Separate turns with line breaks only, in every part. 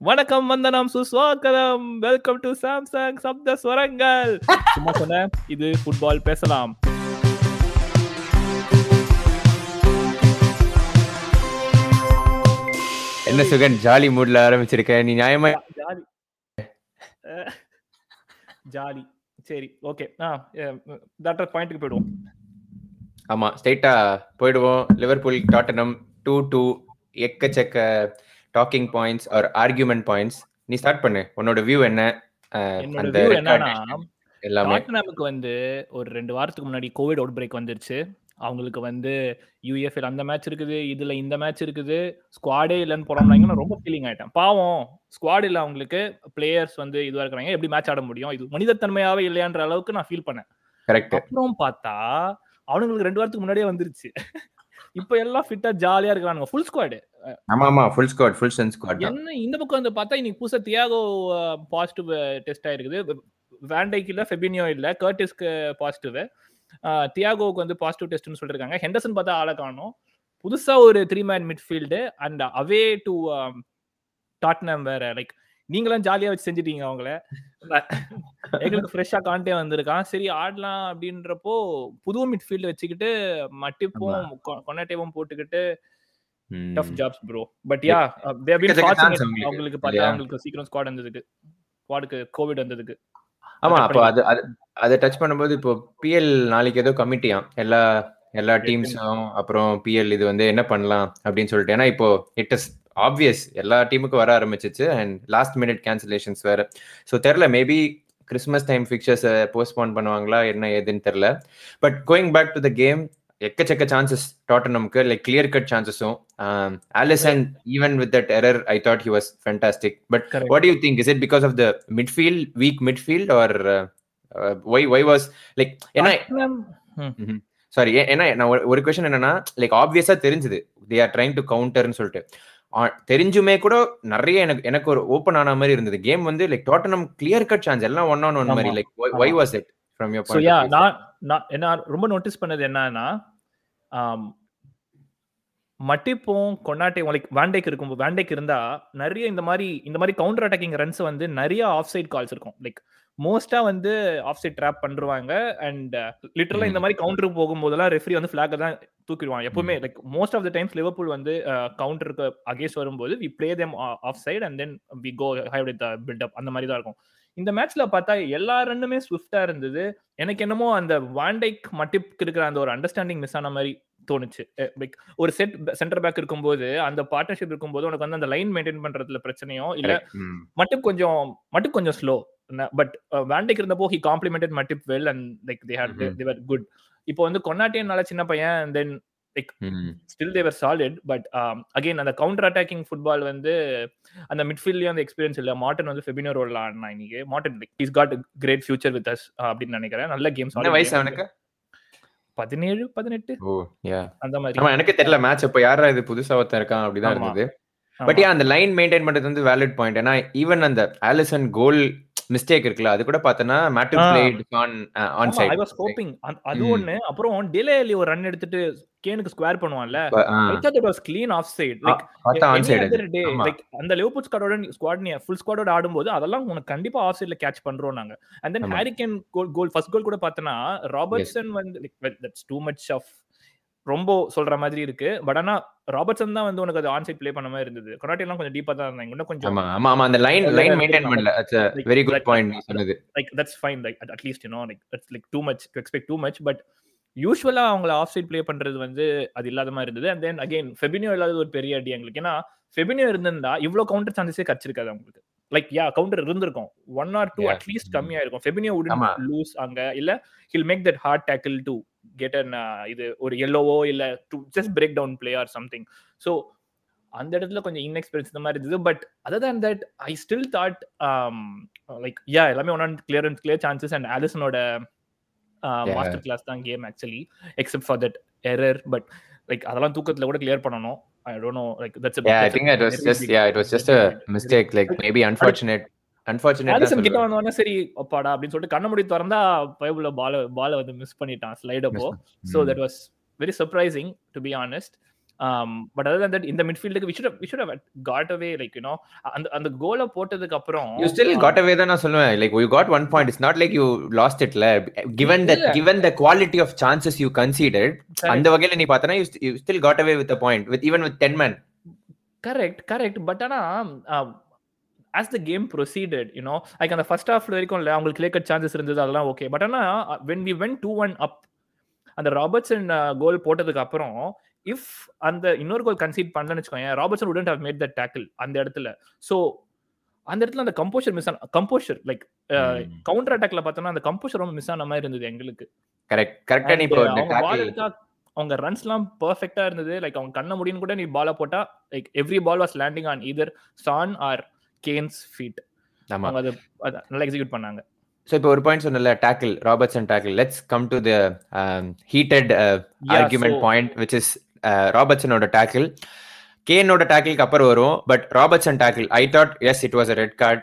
வணக்கம் வந்தனம் சுஸ்வாகரம் welcome to Samsung சப்த ஸ்வரங்கள். சும்மா சொன்னேன் இது ஃபுட்பால் பேசலாம்.
என்ன சுகன் ஜாலி மூட்ல ஆரம்பிச்சிருக்க? நீ நியாயமா
ஜாலி ஜாலி சரி ஓகே ஆ டாக்டர் பாயிண்ட்டுக்கு போயிடுவோம்.
ஆமா ஸ்ட்ரைட்டா போயிடுவோம். லிவர்பூல் டாட்டனம் டூ டூ எக்கச்சக்க talking points or argument points நீ ஸ்டார்ட் பண்ணு. உன்னோட வியூ என்ன? அந்த எல்லாமே.
டாட்டனாமுக்கு வந்து ஒரு ரெண்டு வாரத்துக்கு முன்னாடி கோவிட் அவுட் பிரேக் வந்துருச்சு. அவங்களுக்கு வந்து யூஎஃப்எல் அந்த மேட்ச் இருக்குது இதுல இந்த மேட்ச் இருக்குது ஸ்குவாடே இல்லைன்னு போறாங்க ரொம்ப ஃபீலிங் ஆயிட்டேன். பாவம் ஸ்குவாட் இல்ல அவங்களுக்கு பிளேயர்ஸ் வந்து இதுவா இருக்கிறாங்க. எப்படி மேட்ச் ஆட முடியும்? இது மனிதத்தன்மையாவே இல்லையான்ற அளவுக்கு நான் ஃபீல் பண்ணேன்.
கரெக்ட்
அப்புறம் பார்த்தா அவனுங்களுக்கு ரெண்டு வாரத்துக்கு முன்னாடியே வந்துருச்சு. இப்ப எல்லாம் ஃபிட்டா ஜாலியா இருக்கிறானுங்க ஃபுல் ஸ்குவாடு
ஆமா ஆமா full squad full sense squad
என்ன இந்த பக்கம் வந்து பார்த்தா இன்னைக்கு புதுசா தியாகோ பாசிட்டிவ் டெஸ்ட் ஆயிருக்குது. வேண்டைக்கு இல்ல ஃபெபினியோ இல்ல கர்டிஸ்க்கு பாசிட்டிவ் தியாகோவுக்கு வந்து பாசிட்டிவ் டெஸ்ட்னு சொல்லிருக்காங்க. ஹெண்டர்சன் பார்த்தா ஆளை காணும். புதுசா ஒரு three man midfield and away to Tottenham வேற லைக் நீங்களும் ஜாலியா வச்சு செஞ்சிட்டீங்க அவங்கள. எங்களுக்கு ஃப்ரெஷ்ஷா காண்டே வந்திருக்கான். சரி ஆடலாம் அப்படின்றப்போ புது மிட்ஃபீல்டு வச்சுக்கிட்டு மட்டிப்பும் கொ- கொண்டாட்டேவும் போட்டுக்கிட்டு tough jobs bro but yeah
அவங்களுக்கு.
பார்த்தா? அவங்களுக்கு சீக்கிரம் ஸ்குவாட் வந்ததுக்கு ஸ்குவாடுக்கு கோவிட் வந்ததுக்கு.
ஆமா அப்போ அது அது அதை டச் பண்ணும்போது இப்போ பிஎல் நாளைக்கு ஏதோ கமிட்டியா எல்லா எல்லா டீம்ஸும் அப்புறம் பிஎல் இது வந்து என்ன பண்ணலாம் அப்படின்னு சொல்லிட்டு. ஏன்னா இப்போ இஸ் ஆப்வியஸ் எல்லா டீமுக்கும் வர ஆரம்பிச்சிச்சு. அண்ட் லாஸ்ட் மினிட் கேன்சலேஷன்ஸ் வேற. ஸோ தெரில maybe Christmas time fixtures postpone பண்ணுவாங்களா? என்ன ஏதுன்னு தெரில but going back to the game எக்கச்சக்க சான்சஸ் டாட்டனம்க்கு like clear cut சான்சஸும் Alisson even with that error I thought he was fantastic but
Correct.
what do you think? Is it because of the midfield weak midfield or uh, uh, why why was like ஏன்னா sorry ஏன்னா நான் ஒரு- question என்னன்னா like ஆப்வியஸா தெரிஞ்சுது. They are trying to கவுண்டர்னு சொல்லிட்டு. தெரிஞ்சுமே கூட நிறைய எனக்கு எனக்கு ஒரு ஓப்பன் ஆன மாதிரி இருந்தது. கேம் வந்து like Tottenham clear cut chance எல்லாம் ஒன் ஆன் ஒன் மாதிரி. Like why was it from your
so yeah
point
நான் நான் என்ன ரொம்ப நோட்டீஸ் பண்ணது என்னன்னா மட்டிப்பும் கொண்டாட்டையும் லைக் வேண்டைக்கு இருக்கும் வேண்டைக்கு இருந்தா நிறைய இந்த மாதிரி இந்த மாதிரி கவுண்டர் அட்டாக்கிங் ரன்ஸ் வந்து நிறைய ஆஃப் சைட் கால்ஸ் இருக்கும். லைக் மோஸ்டா வந்து ஆஃப் சைட் ட்ராப் பண்றாங்க அண்ட் லிட்டரலா இந்த மாதிரி கவுண்டருக்கு போகும்போதெல்லாம் ரெஃப்ரி வந்து ஃபிளாக தான் தூக்கிடுவாங்க. எப்பவுமே like most of the times Liverpool வந்து கவுண்டருக்கு அகேன்ஸ்ட் வரும்போது we play them offside and then we go high with buildup அந்த மாதிரி தான் இருக்கும். இந்த மேட்ச்ல பார்த்தா எல்லா ரன்னுமே ஸ்விஃப்டா இருந்தது. எனக்கு என்னமோ அந்த வாண்டைக் மட்டிப்க்கு இருக்கிற அந்த ஒரு அண்டர்ஸ்டாண்டிங் மிஸ் ஆன மாதிரி தோணுச்சு. லைக் ஒரு செட் சென்டர் பேக் இருக்கும்போது அந்த பார்ட்னர்ஷிப் இருக்கும்போது உனக்கு வந்து அந்த லைன் மெயின்டைன் பண்றதுல பிரச்சனையோ இல்ல மட்டும் கொஞ்சம் மட்டும் கொஞ்சம் ஸ்லோ பட் வேண்டைக்கு இருந்தப்போ he complimented Matip well and like they had. They were good இப்போ வந்து கொண்டாட்டியனால சின்ன பையன் then still they were solid but again அந்த கவுண்டர் அட்டாக்கிங் ஃபுட்பால் வந்து அந்த மிட்ஃபீல்ட்லயும் அந்த எக்ஸ்பீரியன்ஸ் இல்ல. மார்டன் வந்து ஃபெபினோ ரோல் ஆடினா இன்னைக்கு. Morton is got great future with us அப்படின்னு நினைக்கிறேன். நல்ல கேம்ஸ்
வயசு அவனுக்கு?
பதினேழு பதினெட்டு. அந்த மாதிரி.
எனக்கு தெரியல மேட்ச் அப்ப யாரா இது புதுசா ஒருத்தன் இருக்கான் அப்படிதான். இருந்தது. பட் அந்த லைன் மெயின்டைன் பண்றது வந்து வேலிட் பாயிண்ட் ஏன்னா ஈவன் அந்த ஆலிசன் கோல் மிஸ்டேக் இருக்குல்ல அது கூட பார்த்தனா மேட்டு. Played on on
I
side
was hoping அது. ஒண்ணு. அப்புறம் டிலே ஒரு ரன் எடுத்துட்டு கேனுக்கு square பண்ணுவான்ல. I thought it was clean offside like
பார்த்தா ஆன் சைடு
டே. லைக் அந்த லிவர்பூல் ஸ்குவாடோட ஸ்குவாட் நீ ஃபுல் ஸ்குவாடோட ஆடும்போது அதெல்லாம் உனக்கு கண்டிப்பா ஆஃப் சைடுல கேட்ச் பண்றோம் நாங்க. And then. Harry Kane goal goal first goal கூட பார்த்தனா ராபர்ட்சன் வந்து like that's too much off ரொம்ப சொல்ற மாதிரி இருக்கு. பட் ஆனா ராபர்ட்சன் தான் வந்து உனக்கு அது ஆன் சைட் ப்ளே பண்ண மாதிரி இருந்தது. கொனாட்டி எல்லாம் கொஞ்சம் டீப்பா தான் இருந்தாங்க. இன்னும் கொஞ்சம்
ஆமா ஆமா அந்த லைன் லைன் மெயின்டைன். பண்ணல. It's
Like,
very good
like,
point நீ சொன்னது.
Like that's fine like at least you know like that's like too much to expect too much but யூஸ்வலா அவங்கள ஆஃப் சைட் ப்ளே பண்றது வந்து அது இல்லாத மாதிரி இருந்தது. அண்ட் தென் அகைன் ஃபெபினியோ இல்லாத ஒரு பெரிய அடி எங்களுக்கு. ஏன்னா ஃபெபினியோ இருந்திருந்தா இவ்வளவு கவுண்டர் சான்சஸே கிடைச்சிருக்காது அவங்களுக்கு. லைக் யா கவுண்டர் இருந்திருக்கும். One or two. At least கம்மியா இருக்கும் ஃபெபினியோ உடன். லூஸ் அங்க. இல்ல he'll make that hard tackle to get an இது ஒரு எல்லோவோ இல்ல to just break down play or something so அந்த இடத்துல கொஞ்சம் இன்எக்ஸ்பீரியன்ஸ் இந்த மாதிரி இருந்தது. But other than that I still thought like yeah எல்லாமே one on clear and clear chances and ஆலிசனோட. Master class தான் game actually except for that error but like அதெல்லாம் தூக்கத்துல கூட கிளியர் பண்ணணும். I don't know like that's
yeah i think it was just yeah it was just a mistake. Like maybe unfortunate
Alisson கிட்ட. வந்தோடனே சரி அப்பாடா அப்படின்னு சொல்லிட்டு கண்ண முடி திறந்தா பைபிள்ல பால பால வந்து மிஸ் பண்ணிட்டான் ஸ்லைட் அப்போ.
ம்.
That was very surprising to be honest but other that இந்த மிட்ஃபீல்டுக்கு we should we should got away like you know அந்த அந்த கோலை போட்டதுக்கு அப்புறம்
யூ ஸ்டில் காட் அவே தான் நான் சொல்லுவேன். Like you got one point it's not like you lost இட்ல given the given the quality of chances you considered அந்த வகையில நீ பார்த்தனா you still got away with point with even with ten man
correct correct but ஆனா as the game proceeded you know like அந்த first half வரைக்கும் இல்லை அவங்களுக்கு clear cut chances இருந்தது அதெல்லாம் ஓகே பட் ஆனா when we when two one up அந்த Robertson கோல் போட்டதுக்கு அப்புறம் இஃப் அந்த இன்னொரு கோல் கன்சீட் பண்ணலன்னு வச்சுக்கோங்க Robertson wouldn't have made the tackle அந்த இடத்துல. ஸோ அந்த இடத்துல அந்த கம்போஷர் மிஸ் ஆன கம்போஷர் லைக் கவுண்டர் அட்டாக்ல பார்த்தோம்னா அந்த கம்போஷர் ரொம்ப மிஸ் ஆன மாதிரி இருந்தது எங்களுக்கு.
கரெக்ட் கரெக்டா நீ
எடுத்தா அவங்க ரன்ஸ்லாம் பர்ஃபெக்டா இருந்தது. லைக் அவங்க கண்ண முடியும் கூட நீ பால போட்டா like every ball was landing on either Son or Kane's feet
ஆமா.
அதை நல்லா எக்ஸிக்யூட் பண்ணாங்க.
ஸோ இப்போ ஒரு பாயிண்ட் சொன்னல tackle Robertson tackle let's come to the heated argument point which is ராபர்ட்ஸனோட tackle கேனோட டேக்கிளுக்கு அப்புறம் வரும் but Robertson tackle I thought yes it was a red card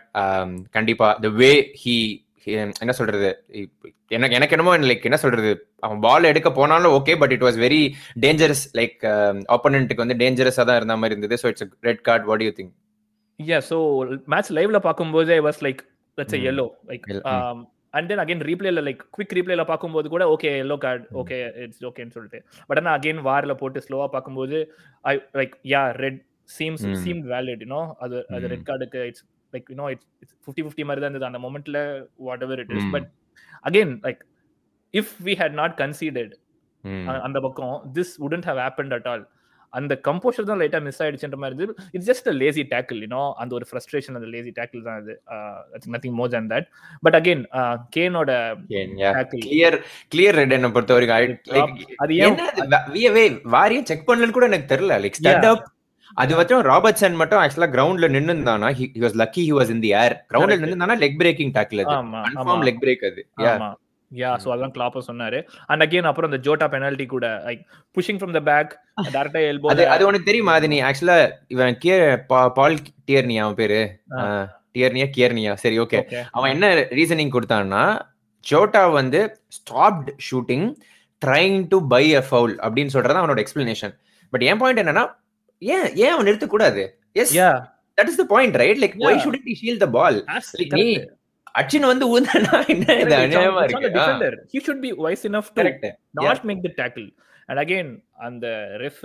கண்டிப்பா த வே ஹி என்ன சொல்றது? எனக்கு எனக்கு என்னமோ லைக் என்ன சொல்றது? அவன் பால் எடுக்க போனாலும் okay but it was very dangerous like ஆப்போனண்ட்டுக்கு வந்து டேஞ்சரஸா தான் இருந்த மாதிரி இருந்தது. So it's red card what you think
yeah so match லைவ்ல பார்க்கும்போது I was like that's yellow like and then again ரீப்ளேல like quick ரீப்ளேல பார்க்கும்போது கூட okay yellow card okay it's ஓகேன்னு சொல்லிட்டு. பட் ஆனால் அகைன் வாரில் போட்டு ஸ்லோவா பார்க்கும்போது I like yeah red seems seem valid you know அது அது ரெட் கார்டுக்கு it's like you know it's it's fifty fifty மாதிரி தான் இருந்தது. அந்த மொமெண்ட்ல whatever it is but again like if we had not conceded அந்த பக்கம் this wouldn't have happened at all அந்த கம்போஷர் தான் லைட்டா மிஸ் ஆயிடுச்சுன்ற மாதிரி இருந்து it's just a lazy tackle you know அந்த ஒரு ஃப்ரஸ்ட்ரேஷன் அந்த லேசி டேக்கிள் தான் அது. Nothing more than that but again கேனோட
clear clear red என்ன பொறுத்த வரைக்கும் அது ஏன் வாரிய செக் பண்ணலன்னு கூட எனக்கு தெரியல. லைக் ஸ்டார்ட் அப் அது வச்சும் ராபர்ட்சன் மட்டும் ஆக்சுவலா கிரவுண்ட்ல நின்னு இருந்தானா he was lucky he was in the air கிரவுண்ட்ல நின்னு லெக் பிரேக்கிங் டேக்கிள் அது. கன்ஃபார்ம் லெக் பிரேக் அது. யா
சோ அதான் கிளாப்பர் சொன்னாரு. அண்ட் அகைன் அப்புறம் அந்த ஜோட்டா பெனால்டி கூட like pushing from the back டைரக்டா எல்போ
அது அது உனக்கு தெரியுமா அது நீ ஆக்சுவலா இவன் கியர் பால் டியர்னியா அவன் பேரு? டியர்னியா கியர்னியா? சரி ஓகே அவன் என்ன ரீசனிங் கொடுத்தான்னா ஜோட்டா வந்து stopped shooting trying to buy a foul அப்படின்னு சொல்றது அவனோட எக்ஸ்பிளனேஷன் பட் என் பாயிண்ட் என்னன்னா ஏன் ஏன் அவன் நிறுத்த கூடாது yes that is the point right like why should he shield the ball நீ அச்சின் வந்து ஊந்தனா என்ன இது அநியாயமா இருக்கு.
Defender he should be wise enough to not make the tackle and again அந்த ரெஃப்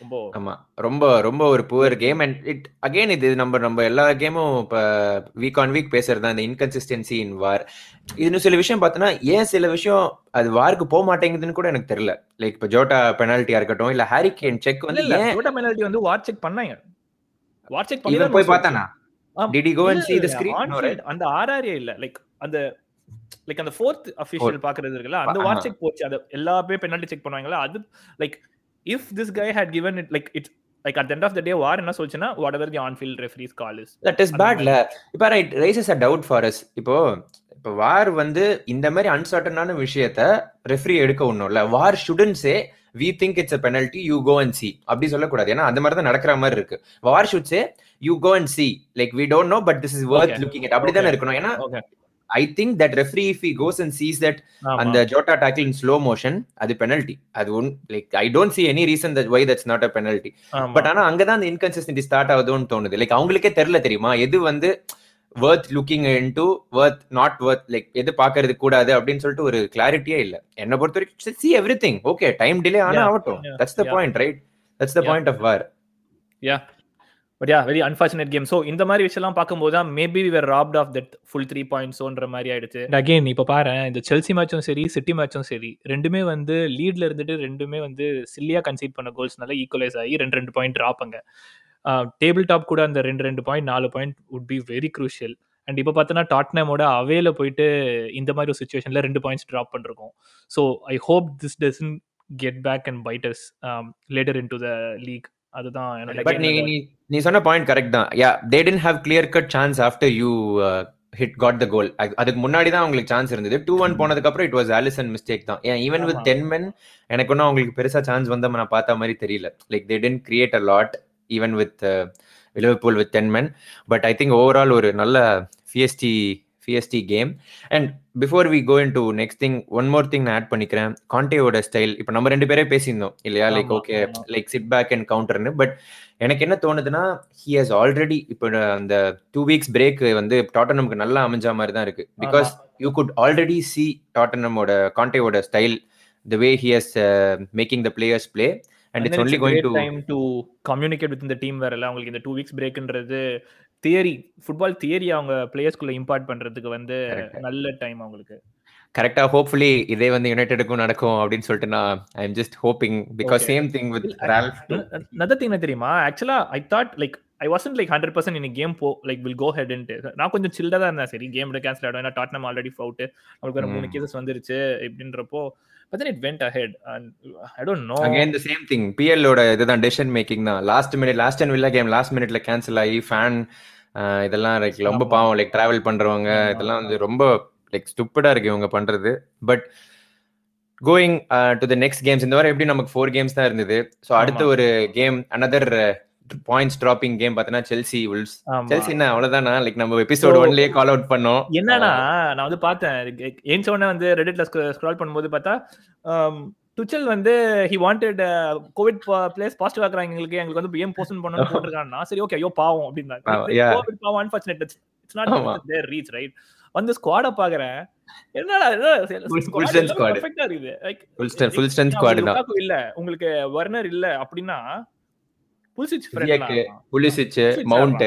ரொம்ப
ஆமா. ரொம்ப ரொம்ப ஒரு poor game and it again இது நம்ம நம்ம எல்லா கேமும் இப்ப வீக் ஆன் வீக் பேசுறது அந்த இன்கன்சிஸ்டன்சி இன் வார் இது சில விஷயம் பார்த்தோன்னா ஏன் சில விஷயம் அது வாருக்கு போக மாட்டேங்குதுன்னு கூட எனக்கு தெரியல. லைக் இப்ப ஜோட்டா பெனால்ட்டியா இருக்கட்டும் இல்ல ஹாரி கேன் செக் வந்து
ஜோட்டா பெனால்ட்டி வந்து வார் செக் பண்ணாங்க. வார் செக்
பண்ணி போய் பார்த்தானா? Did you go and see the screen
no right அந்த ஆர்ஆர்ஏ இல்ல லைக் அந்த லைக் அந்த ஃபோர்த் அபிஷியல் பாக்குறது இருக்குல்ல அந்த வார் செக் போச்சு அது எல்லா பேர் பெனால்ட்டி செக் பண்ணுவாங்கல அது like if this guy had given it like it like at the end of the day war என்ன சொல்லுச்சுன்னா whatever the on field referees call is
that is bad la இப்போ right raises a doubt for us இப்போ இப்போ வார் வந்து இந்த மாதிரி அன்சர்டனான விஷயத்த referee எடுக்க ஒண்ணும் இல்ல. VAR shouldn't say we think it's a penalty you go and see அப்படி சொல்லக்கூடாது. ஏன்னா அந்த மாதிரி தான் நடக்கிற மாதிரி இருக்கு. VAR should say you go and see like we don't know but this is worth looking it அப்படிதானே இருக்கணும். ஏன்னா I think that referee if he goes and sees that அந்த Jota tackle in slow motion அது penalty அது one like I don't see any reason that why that's not a penalty but ஆனா அங்கதான் அந்த inconsistency start ஆகுதுன்னு தோணுது. Like அவங்களுக்கே தெரியல தெரியுமா? எது வந்து worth looking into worth not worth like எது பாக்குறது கூடாது அப்படின்னு சொல்லிட்டு ஒரு கிளாரிட்டியே இல்ல. என்ன பொறுத்த வரைக்கும் see everything okay time delay ஆனா ஆகட்டும். That's the point right that's the point of VAR
yeah but yeah very unfortunate game so இந்த மாதிரி விஷயம்லாம் பார்க்கும்போது தான் maybe were robbed of that full three பாயிண்ட்ஸோன்ற மாதிரி ஆயிடுச்சு. அகைன் இப்போ பாரு இந்த செல்சி மேட்சும் சரி சிட்டி மேட்சும் சரி ரெண்டுமே வந்து லீட்ல இருந்துட்டு ரெண்டுமே வந்து சில்லியா கன்சீட் பண்ண கோல்ஸ்னால ஈக்குவலைஸ் ஆகி ரெண்டு ரெண்டு பாயிண்ட் ட்ராப்பாங்க டேபிள் டாப் கூட அந்த ரெண்டு ரெண்டு பாயிண்ட் நாலு point would be very crucial and இப்போ பார்த்தோன்னா டாட்னமோட அவேல போயிட்டு இந்த மாதிரி ஒரு சுச்சுவேஷன்ல ரெண்டு பாயிண்ட்ஸ் ட்ராப் பண்ணிருக்கோம். So I hope this doesn't get back and fighters later into the league அதுதான்
பட் நீ நீ சொன்ன பாயிண்ட் கரெக்ட் தான். Yeah they tend have clear cut chance after you hit got the goal அதுக்கு முன்னாடி தான் அவங்களுக்கு சான்ஸ் இருந்தது. டூ ஒன் போனதுக்கு அப்புறம் இட் வாஸ் ஆலிசன் மிஸ்டேக் தான். ஏன் ஈவன் வித் டென் மென் எனக்கு ஒன்றும் அவங்களுக்கு பெருசா சான்ஸ் வந்த நான் பார்த்த மாதிரி தெரியல. Like they tend create a lot even with Liverpool with ten men but I think overall ஒரு நல்ல feisty feisty game and before we go into next thing one more thing நான் ஆட் பண்ணிக்கிறேன். காண்டேவோட ஸ்டைல் இப்போ நம்ம ரெண்டு பேரே பேசியிருந்தோம் இல்லையா? Like okay. Like sit back and கவுண்டர்னு but எனக்கு என்ன தோணுதுன்னா ஹி ஹஸ் ஆல்ரெடி இப்போ அந்த டூ வீக்ஸ் பிரேக் வந்து டாட்டனம்க்கு நல்லா அமைஞ்ச மாதிரி தான் இருக்கு. Because you could already see டாட்டனமோட காண்டேவோட style the way he has making the players play and it's only going to
time to communicate with இந்த டீம் வேறல அவங்களுக்கு இந்த டூ வீக்ஸ் பிரேக்ன்றது தியரி ஃபுட்பால் தியரி அவங்க பிளேயர்ஸ்குள்ள இம்பார்ட் பண்றதுக்கு வந்து. நல்ல டைம் அவங்களுக்கு.
கரெக்டா ஹோப்ஃபுல்லி இதே வந்து யுனைடெடுக்கும் நடக்கும் அப்படின்னு சொல்லிட்டு நான் I am just hoping because. Same thing with Ralph
nother thing தெரியுமா? ஆக்சுவலா I thought like I wasn't like hundred percent இன்னைக்கு கேம் போ லைக் வில் கோ ஹெட்ன்ட்டு நான் கொஞ்சம் சில்லா தான் இருந்தேன். சரி கேம் கேன்சல் ஆகிடும் ஏன்னா டாட்னம் ஆல்ரெடி ஃபவுட் அவங்களுக்கு ஒரு மூணு. கேசஸ் வந்துருச்சு. இப்படின்றப்போ but then it went ahead and I don't know
again the same thing பிஎல்லோட இதுதான் டெசிஷன் மேக்கிங் தான் last minute last and Villa game last மினிட்ல கேன்சல் ஆகி ஃபேன் இதெல்லாம் லைக் ரொம்ப. பாவம் லைக் டிராவல் பண்றவங்க. இதெல்லாம் வந்து ரொம்ப லைக் ஸ்டூப்பிடா இருக்கு இவங்க பண்றது but going to the next games இந்த வாரம் எப்படி நமக்கு ஃபோர் கேம்ஸ் தான் இருந்தது ஸோ அடுத்த. ஒரு game another points dropping game பார்த்தீங்கன்னா செல்சி உல்ஸ் செல்சி என்ன அவ்வளவுதானா? லைக் நம்ம எபிசோட் ஒன்லயே கால் அவுட் பண்ணோம்.
என்னன்னா நான் வந்து பார்த்தேன். ஏன் உடனே வந்து ரெடிட்ல ஸ்க்ரால் பண்ணும்போது பார்த்தா டுச்சல் வந்து he wanted covid players positive ஆக்குறாங்க எங்களுக்கு எங்களுக்கு வந்து ஏன் போஸ்ட் பண்ணணும்னு போட்டிருக்காங்க சரி ஓகே ஐயோ பாவம் அப்படின்னா.
பாவம், yeah.
கோவிட் பாவம் unfortunate it's. Not there reach right வந்து ஸ்குவாட பாக்குறேன். என்னடா இல்ல. உங்களுக்கு வர்னர் இல்ல அப்படின்னா
புல்சிச் மவுண்ட்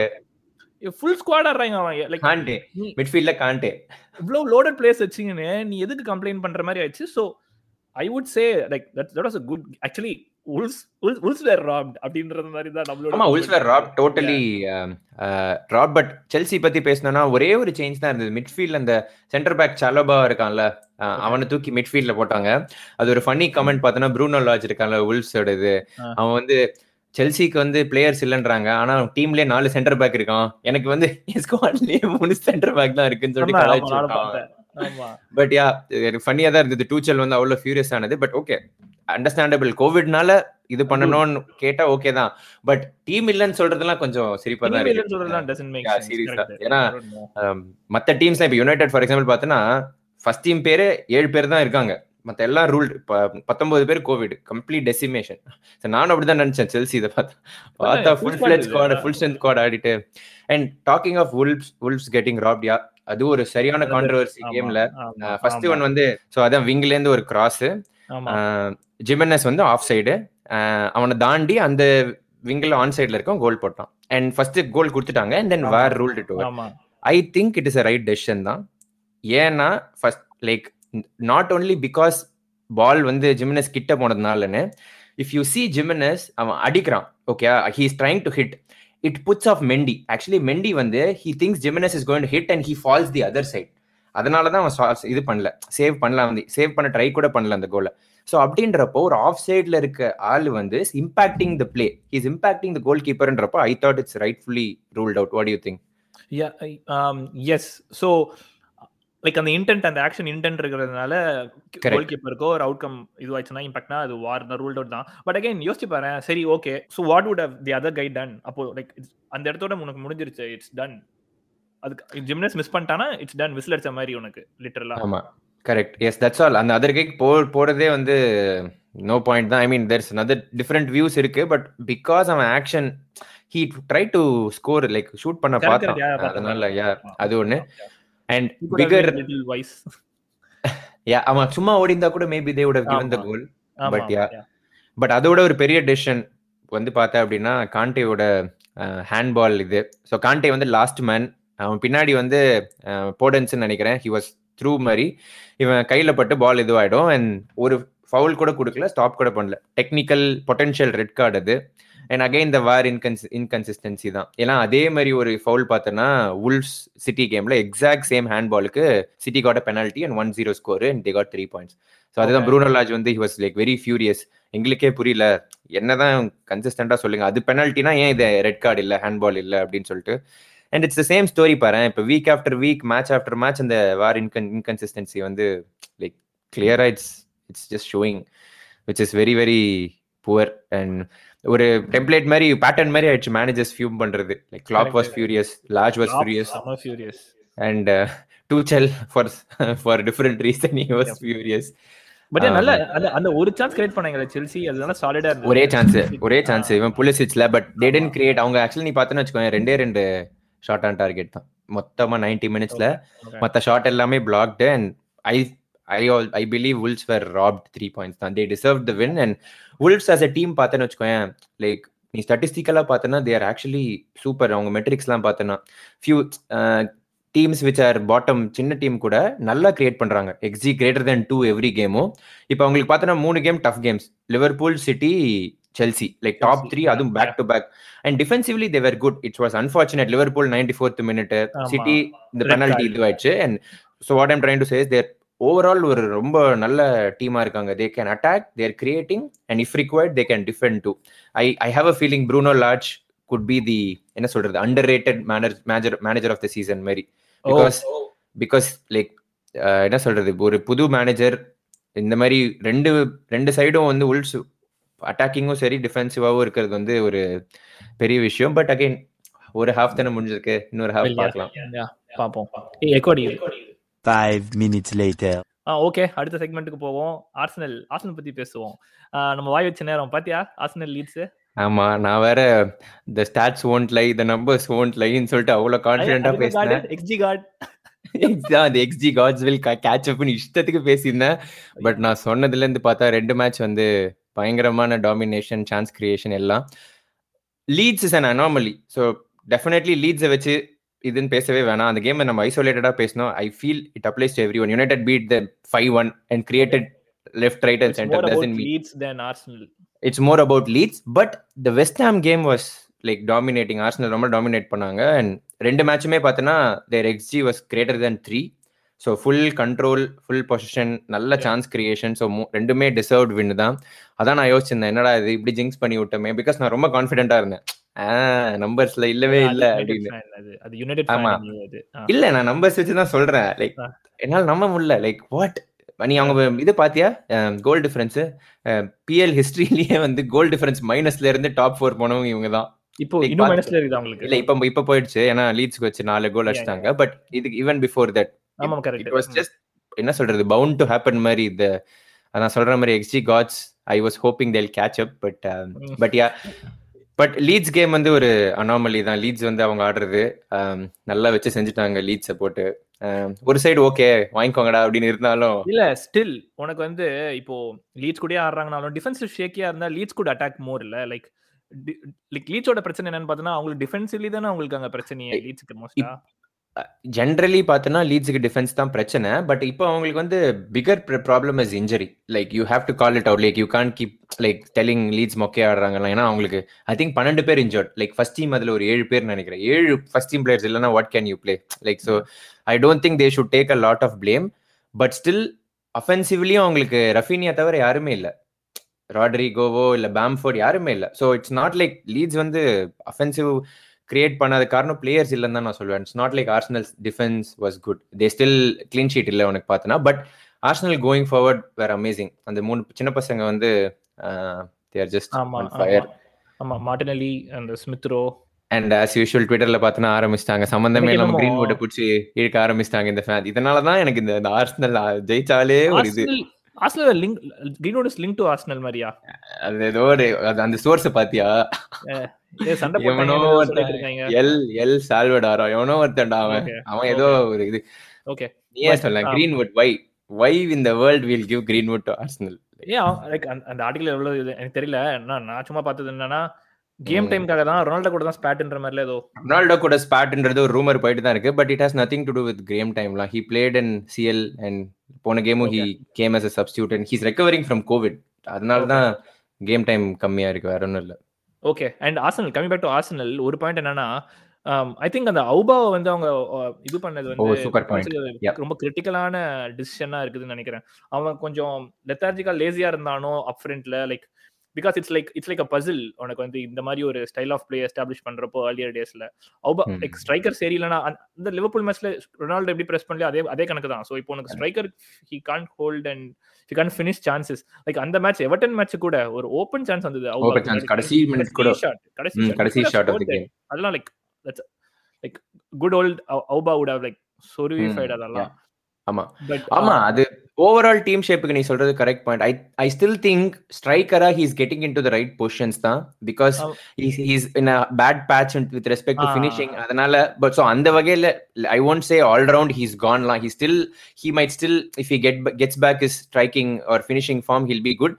ஃபுல் ஸ்குவாட் ஆடுறாங்க அவன். லைக்
காண்டே மிட்ஃபீல்ட்ல காண்டே
இவ்வளவு லோடட் பிளேஸ் வச்சிங்கன்னு நீ எதுக்கு கம்ப்ளைண்ட் பண்ற மாதிரி ஆயிடுச்சு. So I would say like that that was a good actually Wolves Wolves were robbed அப்படின்றது மாதிரி தான் நம்மளோட
ஆமா Wolves were rob totally rob but Chelsea பத்தி பேசணும்னா ஒரே ஒரு சேஞ்ச் தான் இருந்தது. மிட்ஃபீல்ட் அந்த சென்டர் பேக் சலோபா இருக்கான்ல அவனை தூக்கி மிட்ஃபீல்ட்ல போட்டாங்க. அது ஒரு ஃபன்னி கமெண்ட் பார்த்தோன்னா ப்ரூனோ லாஜ் இருக்கான்ல உல்ஸோட இது. அவன் வந்து செல்சிக்கு வந்து பிளேயர்ஸ் இல்லைன்றாங்க. ஆனா டீம்லயே நாலு சென்டர் பேக் இருக்கான். எனக்கு வந்து ஸ்குவாட்லயே மூணு சென்டர் பேக் தான் இருக்குன்னு சொல்லி பட் யா ஃபன்னியா தான் இருந்தது. டூச்சல் வந்து அவ்வளவு ஃபியூரியஸ் ஆனது. பட் ஓகே அண்டர்ஸ்டாண்டபிள் கோவிட்னால இது பண்ணணும்னு கேட்டா ஓகே தான். பட் டீம் இல்லைன்னு சொல்றதெல்லாம் கொஞ்சம் சிரிப்பா தான் இருக்கு.
சொல்றதுலாம்.
ஏன்னா. Um, மத்த டீம்ஸ் இப்போ யுனைடெட் ஃபார் எக்ஸாம்பிள் பார்த்தோன்னா ஃபர்ஸ்ட் டீம் பேரு ஏழு பேர் தான் இருக்காங்க. மத்த எல்லாம் ரூல் பத்தொன்பது பேர் கோவிட் கம்ப்ளீட் டெசிமேஷன் நானும் அப்படிதான் நினைச்சேன் செல்சி இதை பார்த்தா. பார்த்தா full fledged. Squad full strength squad ஆடிட்டு. And talking of Wolves Wolves getting ராப்டியா அது ஒரு சரியான கான்ட்ரவர்சி கேம்ல ஃபர்ஸ்ட் ஒன் வந்து ஸோ அதான் விங்ல இருந்து ஒரு கிராஸ். ஜிமெனஸ் வந்து ஆஃப் சைடு அவனை தாண்டி அந்த விங்கில் ஆன் சைடுல இருக்கும் கோல் போட்டான். அண்ட் ஃபர்ஸ்ட் கோல் கொடுத்துட்டாங்க and then. Were ruled to
ஆமா.
I think it is a right decision தான். ஏன்னா first like not only because ball வந்து ஜிமினஸ் கிட்ட போனதுனாலன்னு இஃப் யூ சி ஜிமினஸ் அவன் அடிக்கிறான் okay he is trying to hit it puts off Mendy actually Mendy வந்து he thinks Jimenez is going hit and he falls the other side அதனால தான் அவன் இது பண்ணல. சேவ் பண்ணலாம். வந்து சேவ் பண்ண ட்ரை கூட பண்ணல அந்த கோலை ஸோ அப்படின்றப்போ ஒரு ஆஃப் சைடில் இருக்க ஆள் வந்து impacting the play is impacting the goal கீப்பர்ன்றப்போ I thought it's rightfully ruled out what you think
yes so like அந்த இன்டென்ட் அந்த ஆக்ஷன் இன்டென்ட் இருக்கிறதுனால. கோல் கீப்பருக்கோ ஒரு அவுட்கம் இதுவாச்சுன்னா இம்பாக்ட்னா அது வார் தான் ரூல்ட் அவுட் தான். பட் அகைன் யோசிச்சு பாரு சரி okay so what would the other guy done அப்போ லைக் அந்த இடத்தோட உனக்கு முடிஞ்சிருச்சு இட்ஸ் டன் அதுக்கு ஜிம்னஸ் மிஸ் பண்ணிட்டானா இட்ஸ் டன் விசில் அடிச்ச மாதிரி உனக்கு லிட்டரலா
ஆமா. கரெக்ட் எஸ் தட்ஸ் ஆல் அந்த அதர் கேக் போ போறதே வந்து நோ பாயிண்ட் தான். I mean there's another different views இருக்கு பட் பிகாஸ் அவன் action he try to score like shoot பண்ண பார்த்தான். அதனால யா. அது ஒண்ணு. And bigger
little wise.
Yeah அவன் சும்மா ஓடி இருந்தா கூட maybe they would have given the
ஆமா.
goal
ஆமா,
But yeah.
yeah.
பட் அதோட ஒரு பெரிய டெசிஷன் வந்து பார்த்தா அப்படின்னா காண்டேவோட ஹேண்ட்பால் இது ஸோ காண்டே வந்து லாஸ்ட் மேன் அவன் பின்னாடி வந்து போடன்ஸ்ன்னு நினைக்கிறேன் ஹி வாஸ் த்ரூ மாதிரி இவன் கையில பட்டு பால் இதுவாயிடும் அண்ட் ஒரு ஃபவுல் கூட கொடுக்கல ஸ்டாப் கூட பண்ணல டெக்னிக்கல் பொட்டன்ஷியல் ரெட் கார்டு அது அண்ட் அகைன் இந்த வார் இன்கன்ஸ் இன்கன்சிஸ்டன்சி தான். ஏன்னா அதே மாதிரி ஒரு ஃபவுல் பார்த்தோன்னா உல்ஸ் சிட்டி கேம்ல எக்ஸாக்ட் சேம் ஹேண்ட் பாலுக்கு City got penalty and one zero score and they got three points so அதுதான்
Okay.
ப்ரூனோ லாஜ் வந்து he was like very furious எங்களுக்கே புரியல. என்னதான் கன்சிஸ்டண்டா சொல்லுங்க. அது பெனால்ட்டினா ஏன் இது ரெட் கார்டு இல்ல ஹேண்ட்பால் இல்ல அப்படின்னு சொல்லிட்டு. And it's the same story பாரு இப்போ week after week match after match அந்த வார் இன்கன் இன்கன்சிஸ்டன்சி வந்து லைக் கிளியரா it's it's just showing which is very very poor and ஒரு டெம்ப்ளேட் மாதிரி பேட்டர்ன் மாதிரி ஆயிடுச்சு மேனேஜர்ஸ் ஃபியூம் பண்றது. Like Klopp was. Furious Lage was furious
furious.
And Tuchel for for different reason he was furious
but நல்ல அந்த அந்த ஒரு chance create பண்ணாங்க செல்சி அதனால சாலிடா இருந்தது.
ஒரே சான்ஸ் ஒரே சான்ஸ் இவன் புலிசிச்ல பட் தே டென்ட் கிரியேட் அவங்க ஆக்சுவலி நீ பார்த்தேன்னு வச்சுக்கோங்க ரெண்டே ரெண்டு ஷார்ட் ஆன் டார்கெட் தான். மொத்தமா நைன்டி மினிட்ஸ்ல மத்த ஷாட் எல்லாமே blocked and I I I believe Wolves were robbed three points தான். They deserve the win and Wolves as a team பார்த்தேன்னு வச்சுக்கோங்க லைக் நீ ஸ்டாட்டிஸ்டிக்கலா பார்த்தனா தே ஆர் ஆக்சுவலி சூப்பர் அவங்க மெட்ரிக்ஸ்லாம் பார்த்தனா few teams which are bottom சின்ன டீம் கூட நல்லா கிரியேட் பண்றாங்க. XG greater than two every கேமும் இப்போ அவங்களுக்கு பார்த்தோன்னா மூணு game tough games Liverpool City Chelsea like top three அதுவும் back to back and defensively they were good it's was unfortunate Liverpool ninety fourth minute City இந்த penalty இதுவாயிடுச்சு. And so what I'm trying to say there overall ஒரு ரொம்ப நல்ல டீமா இருக்காங்க. They can attack there creating and if required they can defend too I I have a feeling Bruno Lage could be the என்ன சொல்றது underrated manager manager of the season மாதிரி because because like என்ன சொல்றது ஒரு புது manager இந்த மாதிரி ரெண்டு ரெண்டு சைடும் வந்து உள்ஸ் அட்டாக்கிங்கும் சரி டிஃபென்சிவாகவும் இருக்கிறது வந்து ஒரு பெரிய விஷயம். பட் அகைன் ஒரு ஹாஃப் தானே முடிஞ்சிருக்கு. இன்னொரு ஹாஃப் பார்க்கலாம்.
பார்ப்போம். எக்கோடி
Five minutes later.
ஓகே அடுத்த செக்மெண்ட்டுக்கு போவோம். ஆர்சனல் ஆர்சனல் பத்தி பேசுவோம். நம்ம வாய் வச்ச நேரம் பாத்தியா? ஆர்சனல் லீட்ஸ்
ஆமா நான் வேற the stats won't lie the numbers won't லைன்னு சொல்லிட்டு அவ்வளவு கான்ஃபிடென்ட்டா பேசினேன்.
XG card.
அந்த எக்ஸ்ஜி காட்ஸ் வில் கேட்ச் அப்னு இஷ்டத்துக்கு பேசியிருந்தேன். பட் நான் சொன்னதுல இருந்து பார்த்தா ரெண்டு மேட்ச் வந்து பயங்கரமான டாமினேஷன் சான்ஸ் கிரியேஷன் எல்லாம். Leeds is an anomaly so definitely லீட்ஸை வச்சு இதுன்னு பேசவே வேணாம். அந்த கேம் நம்ம ஐசோலேட்டடா பேசணும் I feel it applies to everyone United beat the five one and created left right and centre doesn't mean
Leeds then Arsenal
it's more about Leeds but the West Ham game was like dominating Arsenal ரொம்ப dominate பண்ணாங்க. And ரெண்டு மேட்சுமே பார்த்தோன்னா their xG was greater than three so full control full possession நல்ல chance creation so ரெண்டுமே deserved win தான். அதான் நான் யோசிச்சிருந்தேன். என்னடா இது இப்படி ஜிங்ஸ் பண்ணி விட்டோமே? பிகாஸ் நான் ரொம்ப கான்ஃபிடென்ட்டா இருந்தேன். நம்பர்ஸ்ல இல்லவே இல்ல அப்படின்னு. ஆமா. இல்ல நான் நம்பர்ஸ் வச்சு தான் சொல்றேன் லைக் என்னால நம்ப முடியல. லைக் வாட் நீ அவங்க இது பாத்தியா? கோல் டிஃபரன்ஸ் பிஎல் ஹிஸ்டரியிலேயே வந்து கோல் டிஃபரன்ஸ் மைனஸ்ல இருந்து டாப் ஃபோர் போனவங்க இவங்க தான்
இப்போ இன்னும் மைனஸ்ல இருக்குது அவங்களுக்கு
இல்ல இப்ப இப்ப போயிடுச்சு. ஏன்னா லீட்ஸ்க்கு வச்சு நாலு கோல் அடிச்சிட்டாங்க. பட் இதுக்கு ஈவன் பிஃபோர் தட்
ஆமா கரெக்ட்
வாஸ் ஜஸ்ட் என்ன சொல்றது? பவுண்ட் டு ஹேப்பன் மாதிரி இந்த நான் சொல்ற மாதிரி xG gods I was hoping they'll catch up but but yeah but Leeds game வந்து ஒரு அனாமலி தான். லீட்ஸ் வந்து அவங்க ஆடுறது நல்லா வச்சு செஞ்சுட்டாங்க லீட்ஸை போட்டு. ஒரு சைடு ஓகே வாங்கிக்கோங்கடா அப்படின்னு இருந்தாலும்.
இல்ல ஸ்டில் உனக்கு வந்து இப்போ லீட்ஸ் கூட ஆடுறாங்கனாலும் டிஃபென்சிவ் ஷேக்கியா இருந்தா லீட்ஸ் கூட அட்டாக் மோர் இல்ல? லைக் லைக் லீட்ஸோட பிரச்சனை என்னன்னு பார்த்தோன்னா அவங்களுக்கு டிஃபென்சிவ்லி தானே அவங்களுக்கு அங்க பிரச்சனையே லீட்ஸ்க்கு மோஸ்டா
ஜென்ரலி பார்த்தோன்னா லீட்ஸுக்கு டிஃபென்ஸ் தான் பிரச்சனை. பட் இப்போ அவங்களுக்கு வந்து bigger problem is injury like you have to call it out like you can't keep like telling Leeds மொக்கே ஆடுறாங்கலாம். ஏன்னா அவங்களுக்கு ஐ திங்க் பன்னெண்டு பேர் இன்ஜர்ட் லைக் ஃபர்ஸ்ட் டீம் அதில் ஒரு ஏழு பேர் நினைக்கிறேன். ஏழு ஃபர்ஸ்ட் டீம் பிளேயர்ஸ் இல்லைனா what can you play like so I don't think they should take a lot of blame but still அஃபென்சிவ்லியும் அவங்களுக்கு ரஃபீனியா தவிர யாருமே இல்லை. ராட்ரிகோவோ இல்லை பேம்ஃபோர்ட் யாருமே இல்லை. So it's not like Leeds வந்து அஃபென்சிவ் கிரியேட் பண்ணாத காரணம் பிளேயர்ஸ் இல்லைன்னு தான் நான் சொல்லுவேன் it's not like Arsenal defence was good they still clean sheet இல்லை உனக்கு பார்த்தனா but Arsenal going forward were amazing அந்த மூணு சின்ன பசங்க வந்து தேர் ஜஸ்ட் ஃபயர்
ஆமா மார்டினலி அந்த ஸ்மித்ரோ
அண்ட் ஆஸ் யூஷுவல் ட்விட்டர்ல பார்த்தனா ஆரம்பிச்சிட்டாங்க. சம்பந்தமே இல்லாம கிரீன் வுட்டை பிடிச்சி இழுக்க ஆரம்பிச்சிட்டாங்க இந்த ஃபேன் இதனால தான் எனக்கு இந்த ஆர்சனல் ஜெயிச்சாலே ஒரு இது.
Arsenal link Greenwood is link to Arsenal மாதிரியா?
அது ஏதோ ஒரு அந்த சோர்ஸ் பாத்தியா? ஏதோ ஒரு இது.
ஓகே.
நீயே சொல்ல Greenwood why why in the world will give Greenwood to Arsenal
ஏன் லைக் அந்த ஆர்டிகல் எவ்வளவு எனக்கு தெரியல. நான் சும்மா பார்த்தது என்னன்னா கேம் டைம்காக தான் ரொனால்டோ கூட தான் ஸ்பாட்ன்ற மாதிரில ஏதோ.
ரொனால்டோ கூட ஸ்பாட்ன்றது ஒரு ரூமர் போயிட்டு தான் இருக்கு. But it has nothing to do with game டைம்லாம் he played in CL and போன கேமும் he came as a substitute and he's recovering from Covid அதனால தான் கேம் டைம் கம்மியா இருக்கு. வேற ஒன்றும் இல்லை.
Okay and Arsenal come back to Arsenal ஒரு பாயிண்ட் என்னன்னா ஐ திங்க் அந்த அவுபாவை வந்து அவங்க இது பண்ணது வந்து ரொம்ப கிரிட்டிக்கலான டிசிஷனா இருக்குதுன்னு நினைக்கிறேன். அவன் கொஞ்சம் லெத்தார்ஜிக்கா லேசியா இருந்தானோ அப் ஃப்ரண்ட்ல like because it's like it's like a puzzle உனக்கு வந்து இந்த மாதிரி ஒரு ஸ்டைல் ஆஃப் பிளே எஸ்டாப்ளிஷ் பண்றப்போ அர்லியர் டேஸ்ல அவுபா லைக் ஸ்ட்ரைக்கர் சரியில்லைனா அந்த லிவர்பூல் மேட்ச்ல ரொனால்டோ எப்படி பிரஸ் பண்ணல அதே அதே கணக்கு தான். ஸோ இப்போ உனக்கு striker he can hold and he can finish chances like அந்த மேட்ச் எவர்டன் மேட்ச் கூட ஒரு ஓப்பன் சான்ஸ் வந்தது.
கடைசி மினிட் கூட.
கடைசி
கடைசி ஷாட் ஆஃப் தி கேம்
அதெல்லாம் like like good old Auba would have like சொருவிஃபைட் அதெல்லாம்.
ஆமா. ஆமா அது ஓவரால் டீம் ஷேப்புக்கு நீ சொல்றது correct point I I still think ஸ்ட்ரைக்கரா he's getting in to the right positions தான். Because. He's in a bad patch with respect to. Finishing அதனால but so அந்த வகையில I won't say all round he's கான்லாம் he still he might still if he get gets back is striking or finishing form he'll be good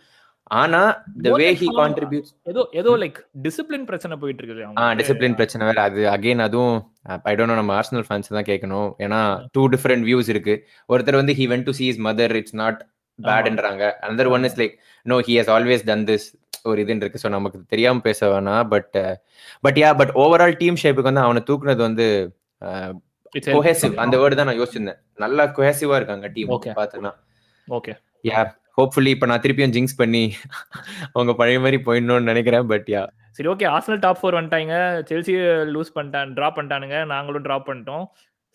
ஆனா the way he contributes
ஏதோ ஏதோ like discipline பிரச்சனை போயிட்டு இருக்குது
ஆ. Discipline பிரச்சனை வேற. அது again அதுவும் ஐ டோன்ட் நோ நம்ம ஆர்சனல் ஃபேன்ஸ் தான் கேட்கணும். ஏன்னா டூ டிஃபரெண்ட் வியூஸ் இருக்கு. ஒருத்தர் வந்து he went to see his mother it's not பேட்ன்றாங்க another one is like no he has always done this ஒரு இதுன்னு இருக்கு. ஸோ நமக்கு தெரியாம பேச வேணாம். But but yeah but overall team ஷேப்புக்கு வந்து அவனை தூக்குனது வந்து. கொஹேசிவ் அந்த வேர்டு தான் நான் யோசிச்சிருந்தேன். நல்லா கொஹேசிவா இருக்காங்க டீம். பார்த்தனா
ஓகே
யா ஹோப்ஃபுல்லி இப்போ நான் திருப்பியும் ஜிங்ஸ் பண்ணி அவங்க பழைய மாதிரி போயிடணும்னு நினைக்கிறேன் பட் யா
சரி ஓகே ஆர்சனல் டாப் ஃபோர் வந்துட்டாங்க. செல்சி லூஸ் பண்ணிட்டான் ட்ராப் பண்ணிட்டானுங்க. நாங்களும் ட்ராப் பண்ணிட்டோம்.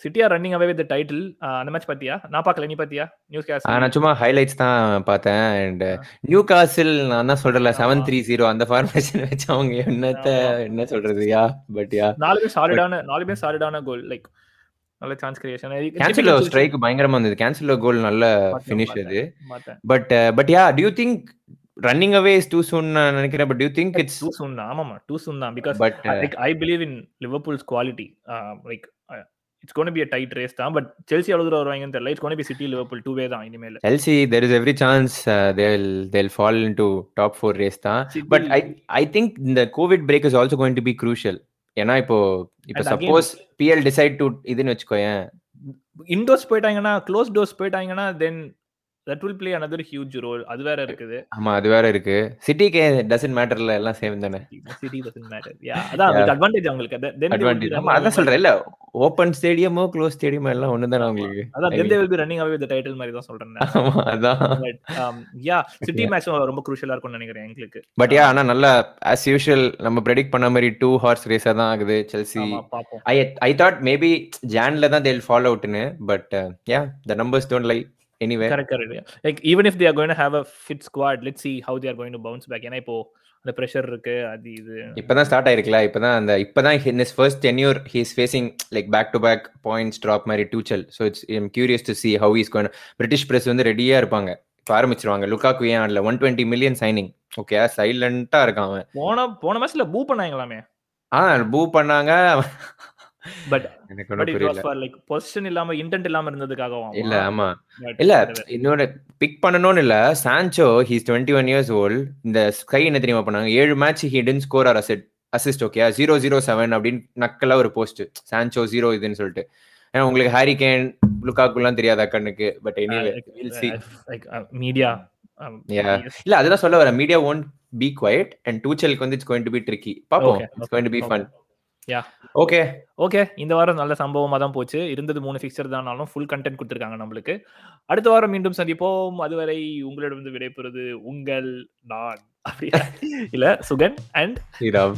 சிட்டியா ரன்னிங் அவே வித் டைட்டில் அந்த மேட்ச் பாத்தியா நான் பார்க்கல நீ பாத்தியா நியூஸ்
ஆ, நான் சும்மா ஹைலைட்ஸ் தான் பார்த்தேன். அண்ட் நியூ காசில் நான் தான் சொல்றேன்ல செவன் த்ரீ ஜீரோ அந்த ஃபார்மேஷன் வச்சு அவங்க என்னத்த என்ன சொல்றது? யா பட் யா
நாலு பேர் சாலிடான நாலு பேர் சாலிடான கோல் லைக் நல்ல சான்ஸ் கிரியேஷன்
கேன்சலோ ஸ்ட்ரைக் பயங்கரமா இருந்தது. கேன்சலோ கோல் நல்ல ஃபினிஷ் அது but but yeah do you think running away is too soon நினைக்கிறேன்? But do you think it's
too soon ஆமாமா டூ சூன் தான். Because
but
like I believe in Liverpool's quality like it's gonna be a tight race தான். But Chelsea எவ்வளவு தூரம் வருவாங்கன்னு தெரியல. It's gonna be City Liverpool two way தான் இனிமேல்.
Chelsea there is every chance they'll they'll fall in to top four race தான். But I I think இந்த Covid break is also going to be crucial ஏன்னா இப்போ இப்போ suppose PL decide to இதுன்னு வச்சுக்கோயேன்.
Indoors போயிட்டாங்கன்னா க்ளோஸ் டோர்ஸ் போயிட்டாங்கன்னா then that will play another huge role அது வேற இருக்குது.
ஆமா அது வேற இருக்கு. சிட்டிக்கு டசன்ட் மேட்டர்ல எல்லாம் சேம் தானே?
City doesn't matter. Yeah அதான் அட்வான்டேஜ் அவங்களுக்கு. Be
அட்வான்டேஜ் ஆமா அதான் சொல்றேன். இல்ல ஓபன் ஸ்டேடியமோ க்ளோஸ் ஸ்டேடியமோ எல்லாம் ஒண்ணுதானே உங்களுக்கு
அதான்
I
then they
mean-
will be running away with the title மாதிரி தான் சொல்றேன்.
ஆமா அதான்.
Um, yeah சிட்டி மேட்ச் ரொம்ப குரூஷியலா இருக்கும்னு நினைக்கிறேன் எங்களுக்கு.
பட் யா ஆனா நல்லா ஆஸ் யூஷுவல் நம்ம ப்ரெடிக்ட் பண்ண மாதிரி டூ ஹார்ஸ் ரேஸா தான் ஆகுது. Chelsea I I thought maybe ஜான்ல தான் they'll fall அவுட்னு but yeah the numbers don't lie anyway
correct correct like even if they are going to have a fit squad let's see how they are going to bounce back. ஏன்னா இப்போ அந்த pressure இருக்கு அது இது.
இப்பதான் start ஆயிருக்குல இப்பதான் அந்த இப்பதான் his first tenure he's facing like back to back points drop மாதிரி Tuchel so it's I'm curious to see how is gonna British press வந்து ரெடியா இருப்பாங்க. இப்போ ஆரம்பிச்சிருவாங்க. லுக்காக்கு ஏன் ஆடல? One twenty million signing okay சைலண்டா இருக்கான் அவன்.
போன போன மேட்ச்ல பூ பண்ணாங்களாமே?
ஆ பூ பண்ணாங்க.
பட் லைக் பொசிஷன் இல்லாம இன்டென்ட் இல்லாம இருந்ததுக்காகவும்
இல்ல ஆமா. இல்ல இன்னொரு பிக் பண்ணணும்னு இல்ல. Sancho he's twenty one years old இந்த ஸ்கை என்ன தெரியுமா பண்ணாங்க? ஏழு match hidden score or assist assist okay zero zero seven அப்படின்னு நக்கலா ஒரு போஸ்ட் சான்சோ ஜீரோ இதுன்னு சொல்லிட்டு. ஏன்னா உங்களுக்கு ஹாரி கேன் லுக்காக்குலாம் தெரியாதா கண்ணுக்கு? But anyway we'll see
like media.
இல்ல அதுதான் சொல்ல வரேன். Media won't be quiet and டூச்சலுக்கு வந்து it's going to be tricky பாப்போம் it's going to be. Fun
Yeah.
Okay
okay இந்த வாரம் நல்ல சம்பவமா தான் போச்சு. இருந்தது மூணு ஃபிக்சர் தானாலும் ஃபுல் கண்டென்ட் கொடுத்துருக்காங்க நம்மளுக்கு. அடுத்த வாரம் மீண்டும் சந்திப்போம். அதுவரை உங்களிடம் விடைபெறுவது உங்கள் நான். அப்படியா இல்ல. சுகன் அண்ட்
ஸ்ரீராம்.